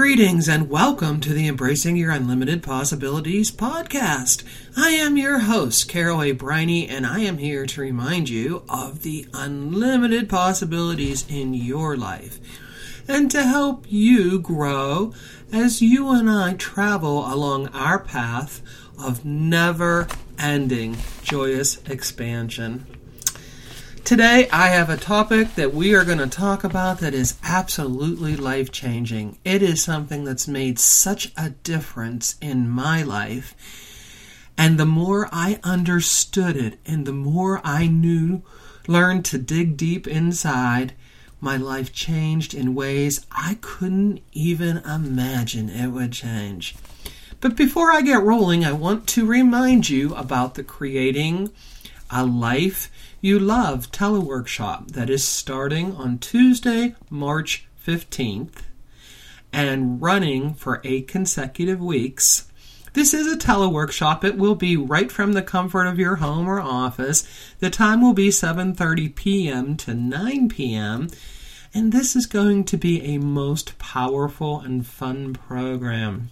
Greetings and welcome to the Embracing Your Unlimited Possibilities podcast. I am your host, Carol A. Briney, and I am here to remind you of the unlimited possibilities in your life and to help you grow as you and I travel along our path of never ending joyous expansion. Today, I have a topic that we are going to talk about that is absolutely life changing. It is something that's made such a difference in my life. And the more I understood it and the more I knew, learned to dig deep inside, my life changed in ways I couldn't even imagine it would change. But before I get rolling, I want to remind you about the Creating a Life you Love teleworkshop that is starting on Tuesday, March 15th and running for eight consecutive weeks. This is a teleworkshop. It will be right from the comfort of your home or office. The time will be 7:30 p.m. to 9 p.m. And this is going to be a most powerful and fun program.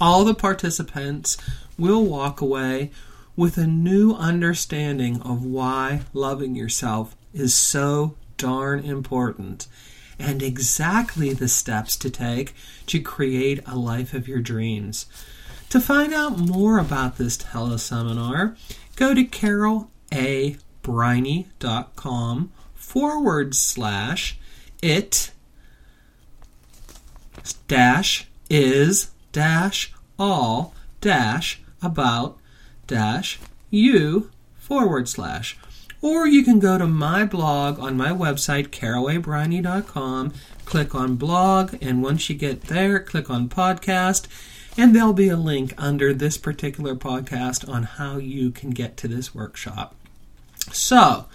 All the participants will walk away with a new understanding of why loving yourself is so darn important and exactly the steps to take to create a life of your dreams. To find out more about this teleseminar, go to carolabriney.com forward slash it dash is dash all dash about dash u forward slash. Or you can go to my blog on my website, carolabriney.com, click on blog, and once you get there, click on podcast, and there'll be a link under this particular podcast on how you can get to this workshop. So,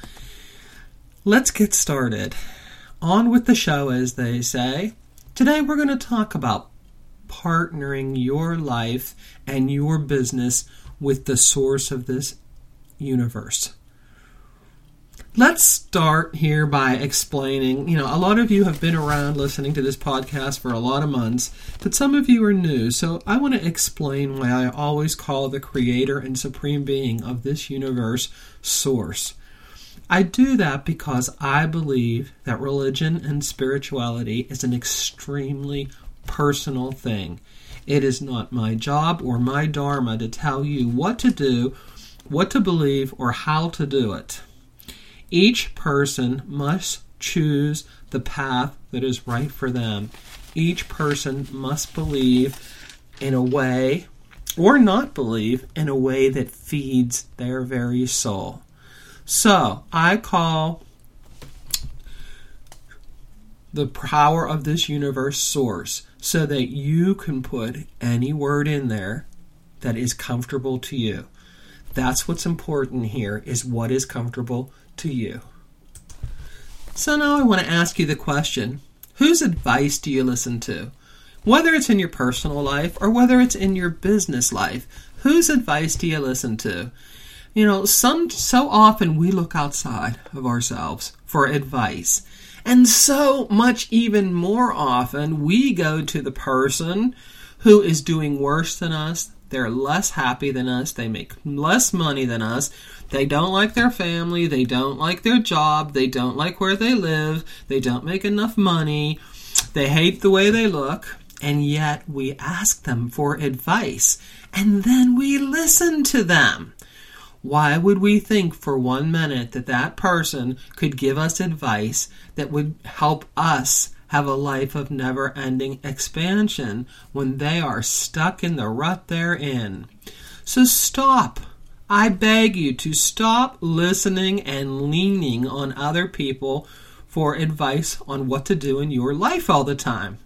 let's get started. On with the show, as they say. Today, we're going to talk about partnering your life and your business with the source of this universe. Let's start here by explaining. You know, a lot of you have been around listening to this podcast for a lot of months, but some of you are new. So I want to explain why I always call the creator and supreme being of this universe source. I do that because I believe that religion and spirituality is an extremely personal thing. It is not my job or my dharma to tell you what to do, what to believe, or how to do it. Each person must choose the path that is right for them. Each person must believe in a way or not believe in a way that feeds their very soul. So, I call the power of this universe source so that you can put any word in there that is comfortable to you. That's what's important here is what is comfortable to you. So now I want to ask you the question, whose advice do you listen to? Whether it's in your personal life or whether it's in your business life, whose advice do you listen to? You know, some so often we look outside of ourselves for advice. And so much even more often, we go to the person who is doing worse than us. They're less happy than us. They make less money than us. They don't like their family. They don't like their job. They don't like where they live. They don't make enough money. They hate the way they look. and yet we ask them for advice, and then we listen to them. Why would we think for one minute that that person could give us advice that would help us have a life of never ending expansion when they are stuck in the rut they're in? So stop. I beg you to stop listening and leaning on other people for advice on what to do in your life all the time.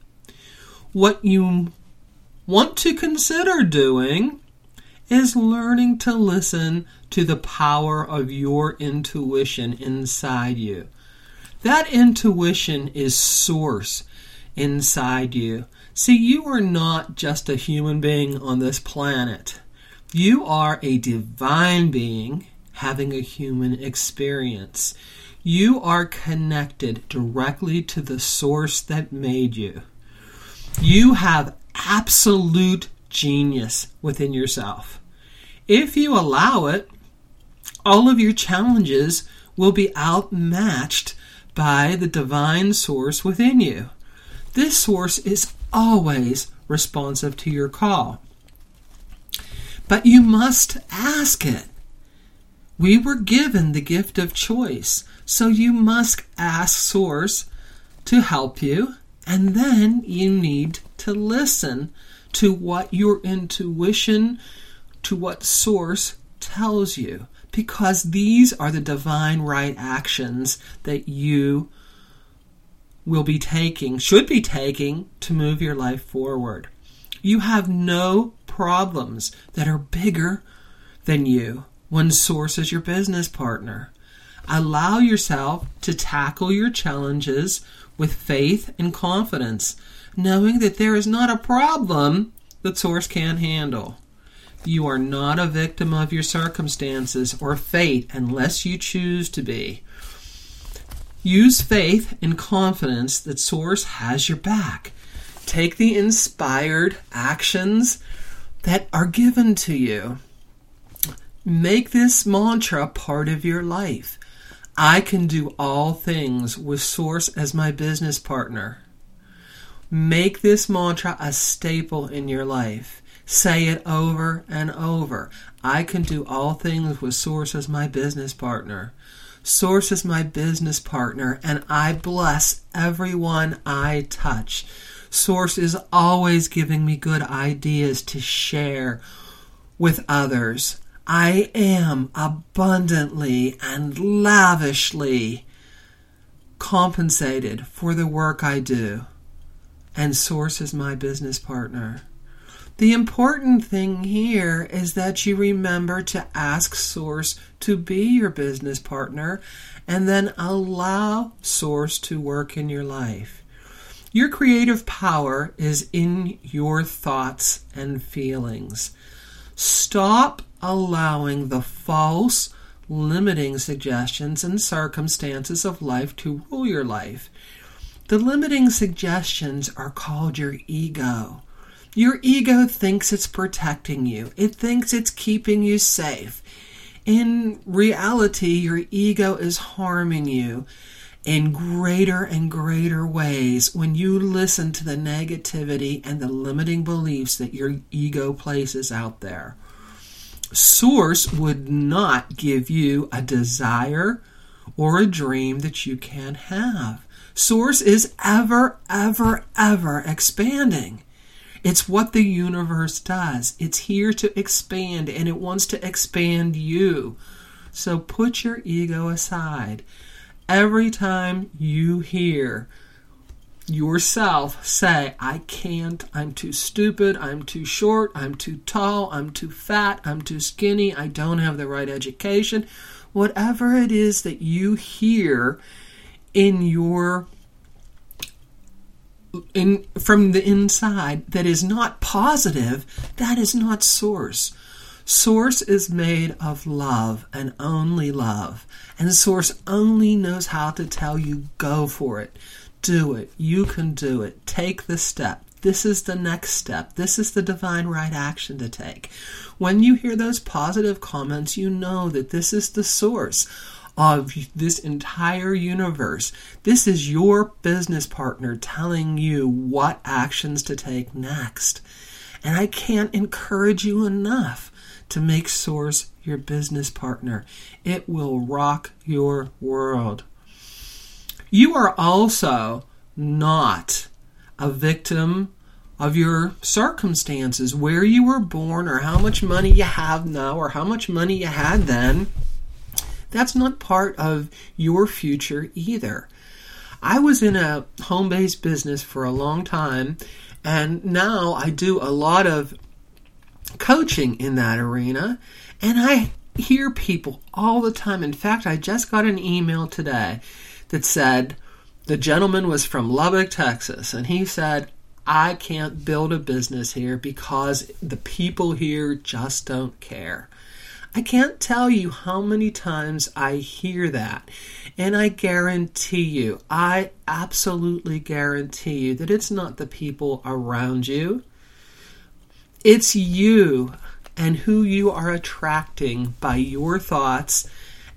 What you want to consider doing is learning to listen to the power of your intuition inside you. That intuition is source inside you. See, you are not just a human being on this planet. You are a divine being having a human experience. You are connected directly to the source that made you. You have absolute genius within yourself. If you allow it, all of your challenges will be outmatched by the divine source within you. This source is always responsive to your call. But you must ask it. We were given the gift of choice, so you must ask Source to help you, and then you need to listen to what your intuition, to what Source tells you, because these are the divine right actions that you will be taking, should be taking, to move your life forward. You have no problems that are bigger than you when Source is your business partner. Allow yourself to tackle your challenges with faith and confidence, knowing that there is not a problem that Source can't handle. You are not a victim of your circumstances or fate unless you choose to be. Use faith and confidence that Source has your back. Take the inspired actions that are given to you. Make this mantra part of your life. I can do all things with Source as my business partner. Make this mantra a staple in your life. Say it over and over. I can do all things with Source as my business partner. Source is my business partner, and I bless everyone I touch. Source is always giving me good ideas to share with others. I am abundantly and lavishly compensated for the work I do, and Source is my business partner. The important thing here is that you remember to ask Source to be your business partner and then allow Source to work in your life. Your creative power is in your thoughts and feelings. Stop allowing the false, limiting suggestions and circumstances of life to rule your life. The limiting suggestions are called your ego. Your ego thinks it's protecting you, it thinks it's keeping you safe. In reality, your ego is harming you in greater and greater ways when you listen to the negativity and the limiting beliefs that your ego places out there. Source would not give you a desire or a dream that you can't have. Source is ever, ever, ever expanding. It's what the universe does. It's here to expand and it wants to expand you. So put your ego aside. Every time you hear yourself say, I can't, I'm too stupid, I'm too short, I'm too tall, I'm too fat, I'm too skinny, I don't have the right education, whatever it is that you hear in your in from the inside that is not positive, that is not source. Source is made of love and only love. And Source only knows how to tell you go for it. Do it. You can do it. Take the step. This is the next step. This is the divine right action to take. When you hear those positive comments, you know that this is the source. Of this entire universe. This is your business partner telling you what actions to take next. And I can't encourage you enough to make Source your business partner. It will rock your world. You are also not a victim of your circumstances, where you were born, or how much money you have now, or how much money you had then. That's not part of your future either. I was in a home based business for a long time, and now I do a lot of coaching in that arena, and I hear people all the time. In fact, I just got an email today that said the gentleman was from Lubbock, Texas, and he said, I can't build a business here because the people here just don't care. I can't tell you how many times I hear that. And I guarantee you, I absolutely guarantee you that it's not the people around you. It's you and who you are attracting by your thoughts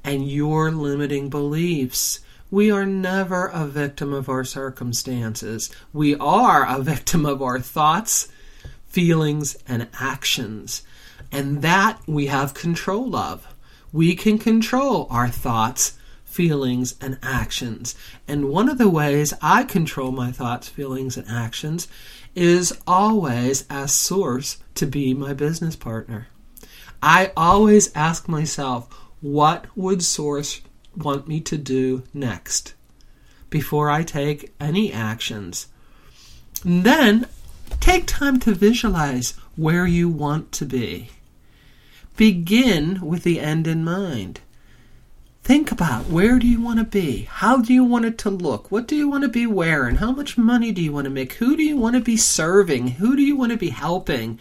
and your limiting beliefs. We are never a victim of our circumstances. We are a victim of our thoughts, feelings, and actions. And that we have control of. We can control our thoughts, feelings, and actions. And one of the ways I control my thoughts, feelings, and actions is always as source to be my business partner. I always ask myself, what would source want me to do next before I take any actions. And then take time to visualize where you want to be. Begin with the end in mind. Think about where do you want to be? How do you want it to look? What do you want to be wearing? How much money do you want to make? Who do you want to be serving? Who do you want to be helping?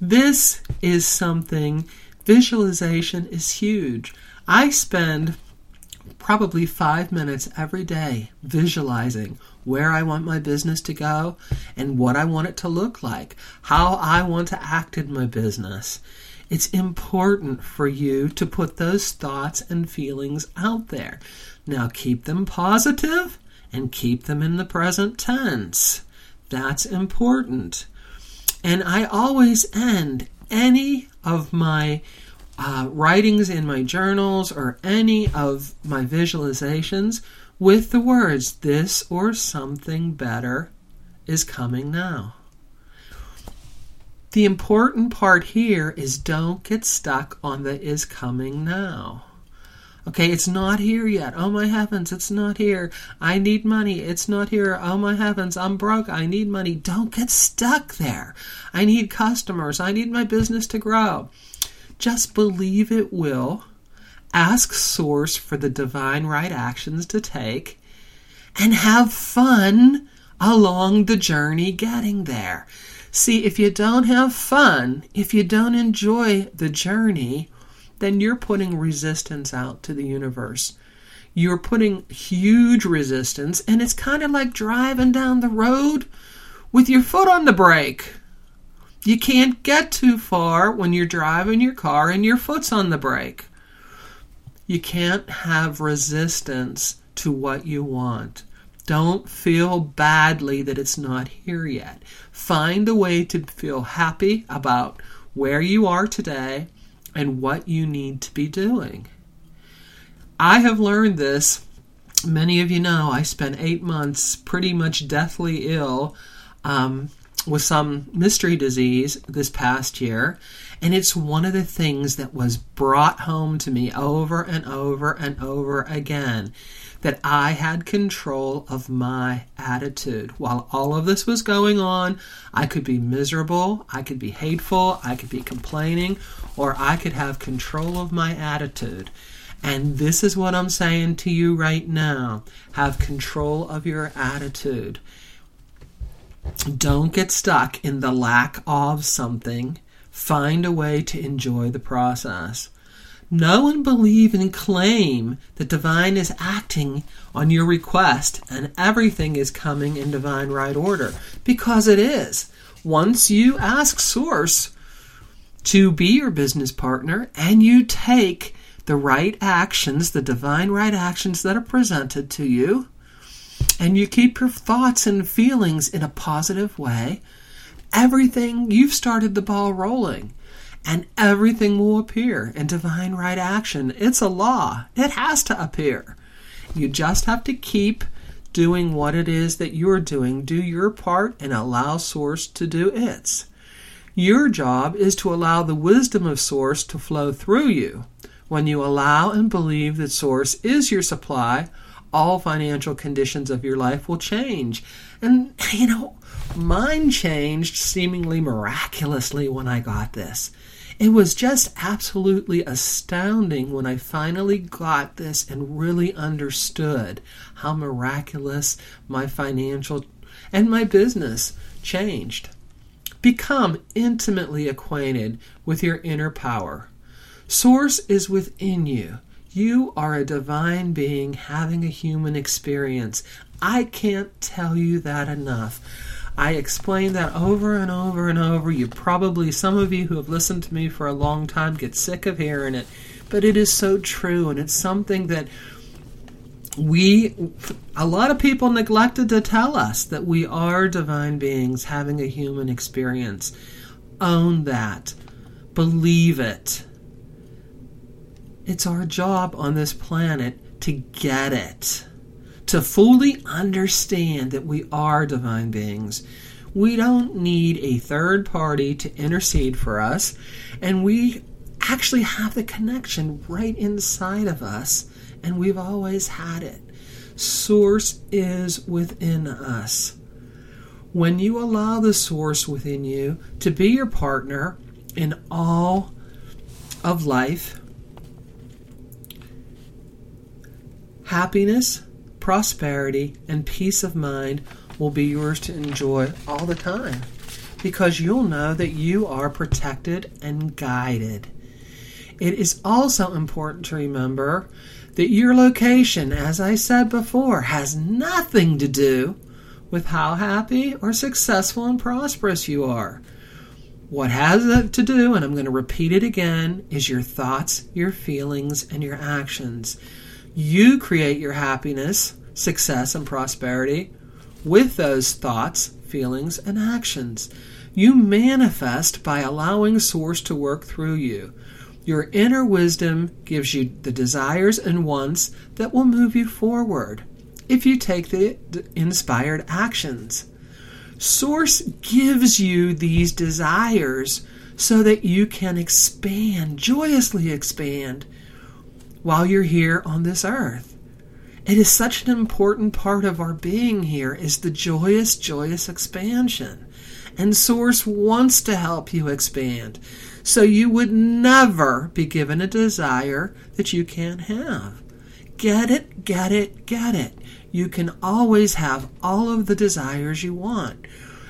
This is something, visualization is huge. I spend probably five minutes every day visualizing where I want my business to go and what I want it to look like, how I want to act in my business. It's important for you to put those thoughts and feelings out there. Now keep them positive and keep them in the present tense. That's important. And I always end any of my uh, writings in my journals or any of my visualizations with the words, This or something better is coming now. The important part here is don't get stuck on the is coming now. Okay, it's not here yet. Oh my heavens, it's not here. I need money. It's not here. Oh my heavens, I'm broke. I need money. Don't get stuck there. I need customers. I need my business to grow. Just believe it will. Ask Source for the divine right actions to take and have fun along the journey getting there. See, if you don't have fun, if you don't enjoy the journey, then you're putting resistance out to the universe. You're putting huge resistance, and it's kind of like driving down the road with your foot on the brake. You can't get too far when you're driving your car and your foot's on the brake. You can't have resistance to what you want. Don't feel badly that it's not here yet. Find a way to feel happy about where you are today and what you need to be doing. I have learned this. Many of you know I spent eight months pretty much deathly ill. Um, with some mystery disease this past year, and it's one of the things that was brought home to me over and over and over again that I had control of my attitude. While all of this was going on, I could be miserable, I could be hateful, I could be complaining, or I could have control of my attitude. And this is what I'm saying to you right now have control of your attitude. Don't get stuck in the lack of something. Find a way to enjoy the process. Know one believe and claim that divine is acting on your request and everything is coming in divine right order because it is. Once you ask Source to be your business partner and you take the right actions, the divine right actions that are presented to you, and you keep your thoughts and feelings in a positive way, everything, you've started the ball rolling and everything will appear in divine right action. It's a law, it has to appear. You just have to keep doing what it is that you're doing. Do your part and allow Source to do its. Your job is to allow the wisdom of Source to flow through you. When you allow and believe that Source is your supply, all financial conditions of your life will change. And, you know, mine changed seemingly miraculously when I got this. It was just absolutely astounding when I finally got this and really understood how miraculous my financial and my business changed. Become intimately acquainted with your inner power. Source is within you. You are a divine being having a human experience. I can't tell you that enough. I explain that over and over and over. You probably, some of you who have listened to me for a long time, get sick of hearing it, but it is so true, and it's something that we, a lot of people neglected to tell us that we are divine beings having a human experience. Own that, believe it. It's our job on this planet to get it to fully understand that we are divine beings. We don't need a third party to intercede for us, and we actually have the connection right inside of us, and we've always had it. Source is within us. When you allow the source within you to be your partner in all of life, happiness, prosperity, and peace of mind will be yours to enjoy all the time because you'll know that you are protected and guided. It is also important to remember that your location, as I said before, has nothing to do with how happy or successful and prosperous you are. What has to do, and I'm going to repeat it again, is your thoughts, your feelings, and your actions. You create your happiness, success, and prosperity with those thoughts, feelings, and actions. You manifest by allowing Source to work through you. Your inner wisdom gives you the desires and wants that will move you forward if you take the inspired actions. Source gives you these desires so that you can expand, joyously expand while you're here on this earth. It is such an important part of our being here is the joyous, joyous expansion. And Source wants to help you expand. So you would never be given a desire that you can't have. Get it, get it, get it. You can always have all of the desires you want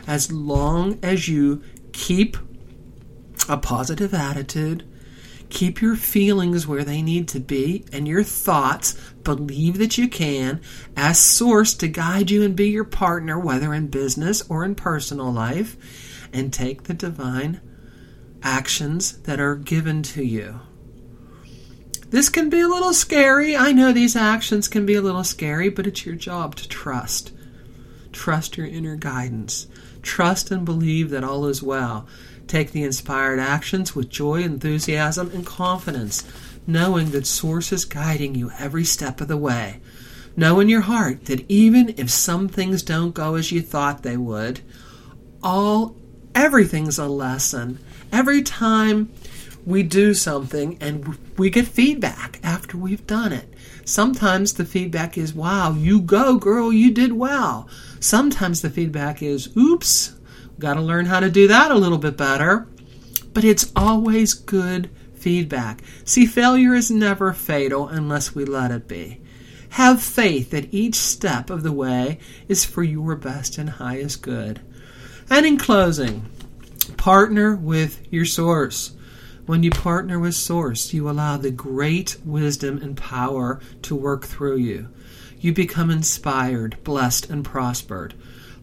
as long as you keep a positive attitude, Keep your feelings where they need to be and your thoughts. Believe that you can. Ask Source to guide you and be your partner, whether in business or in personal life. And take the divine actions that are given to you. This can be a little scary. I know these actions can be a little scary, but it's your job to trust. Trust your inner guidance. Trust and believe that all is well. Take the inspired actions with joy, enthusiasm, and confidence, knowing that Source is guiding you every step of the way. Know in your heart that even if some things don't go as you thought they would, all everything's a lesson. Every time we do something and we get feedback after we've done it. Sometimes the feedback is, wow, you go, girl, you did well. Sometimes the feedback is, oops, Got to learn how to do that a little bit better. But it's always good feedback. See, failure is never fatal unless we let it be. Have faith that each step of the way is for your best and highest good. And in closing, partner with your source. When you partner with Source, you allow the great wisdom and power to work through you. You become inspired, blessed, and prospered.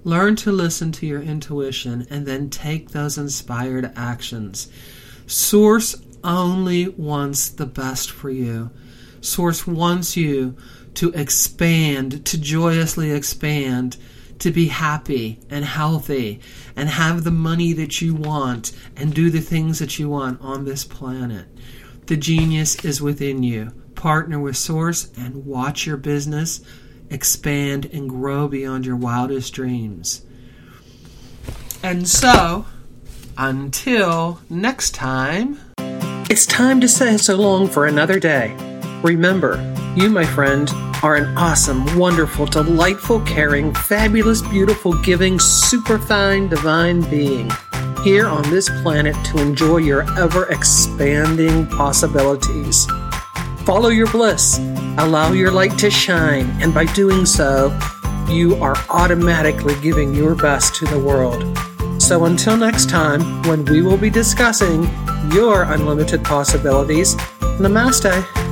Learn to listen to your intuition and then take those inspired actions. Source only wants the best for you. Source wants you to expand, to joyously expand, to be happy and healthy and have the money that you want and do the things that you want on this planet. The genius is within you. Partner with Source and watch your business expand and grow beyond your wildest dreams. And so, until next time, it's time to say so long for another day. Remember, you, my friend, are an awesome, wonderful, delightful, caring, fabulous, beautiful, giving, superfine, divine being here on this planet to enjoy your ever expanding possibilities. Follow your bliss, allow your light to shine, and by doing so, you are automatically giving your best to the world. So until next time, when we will be discussing your unlimited possibilities, namaste.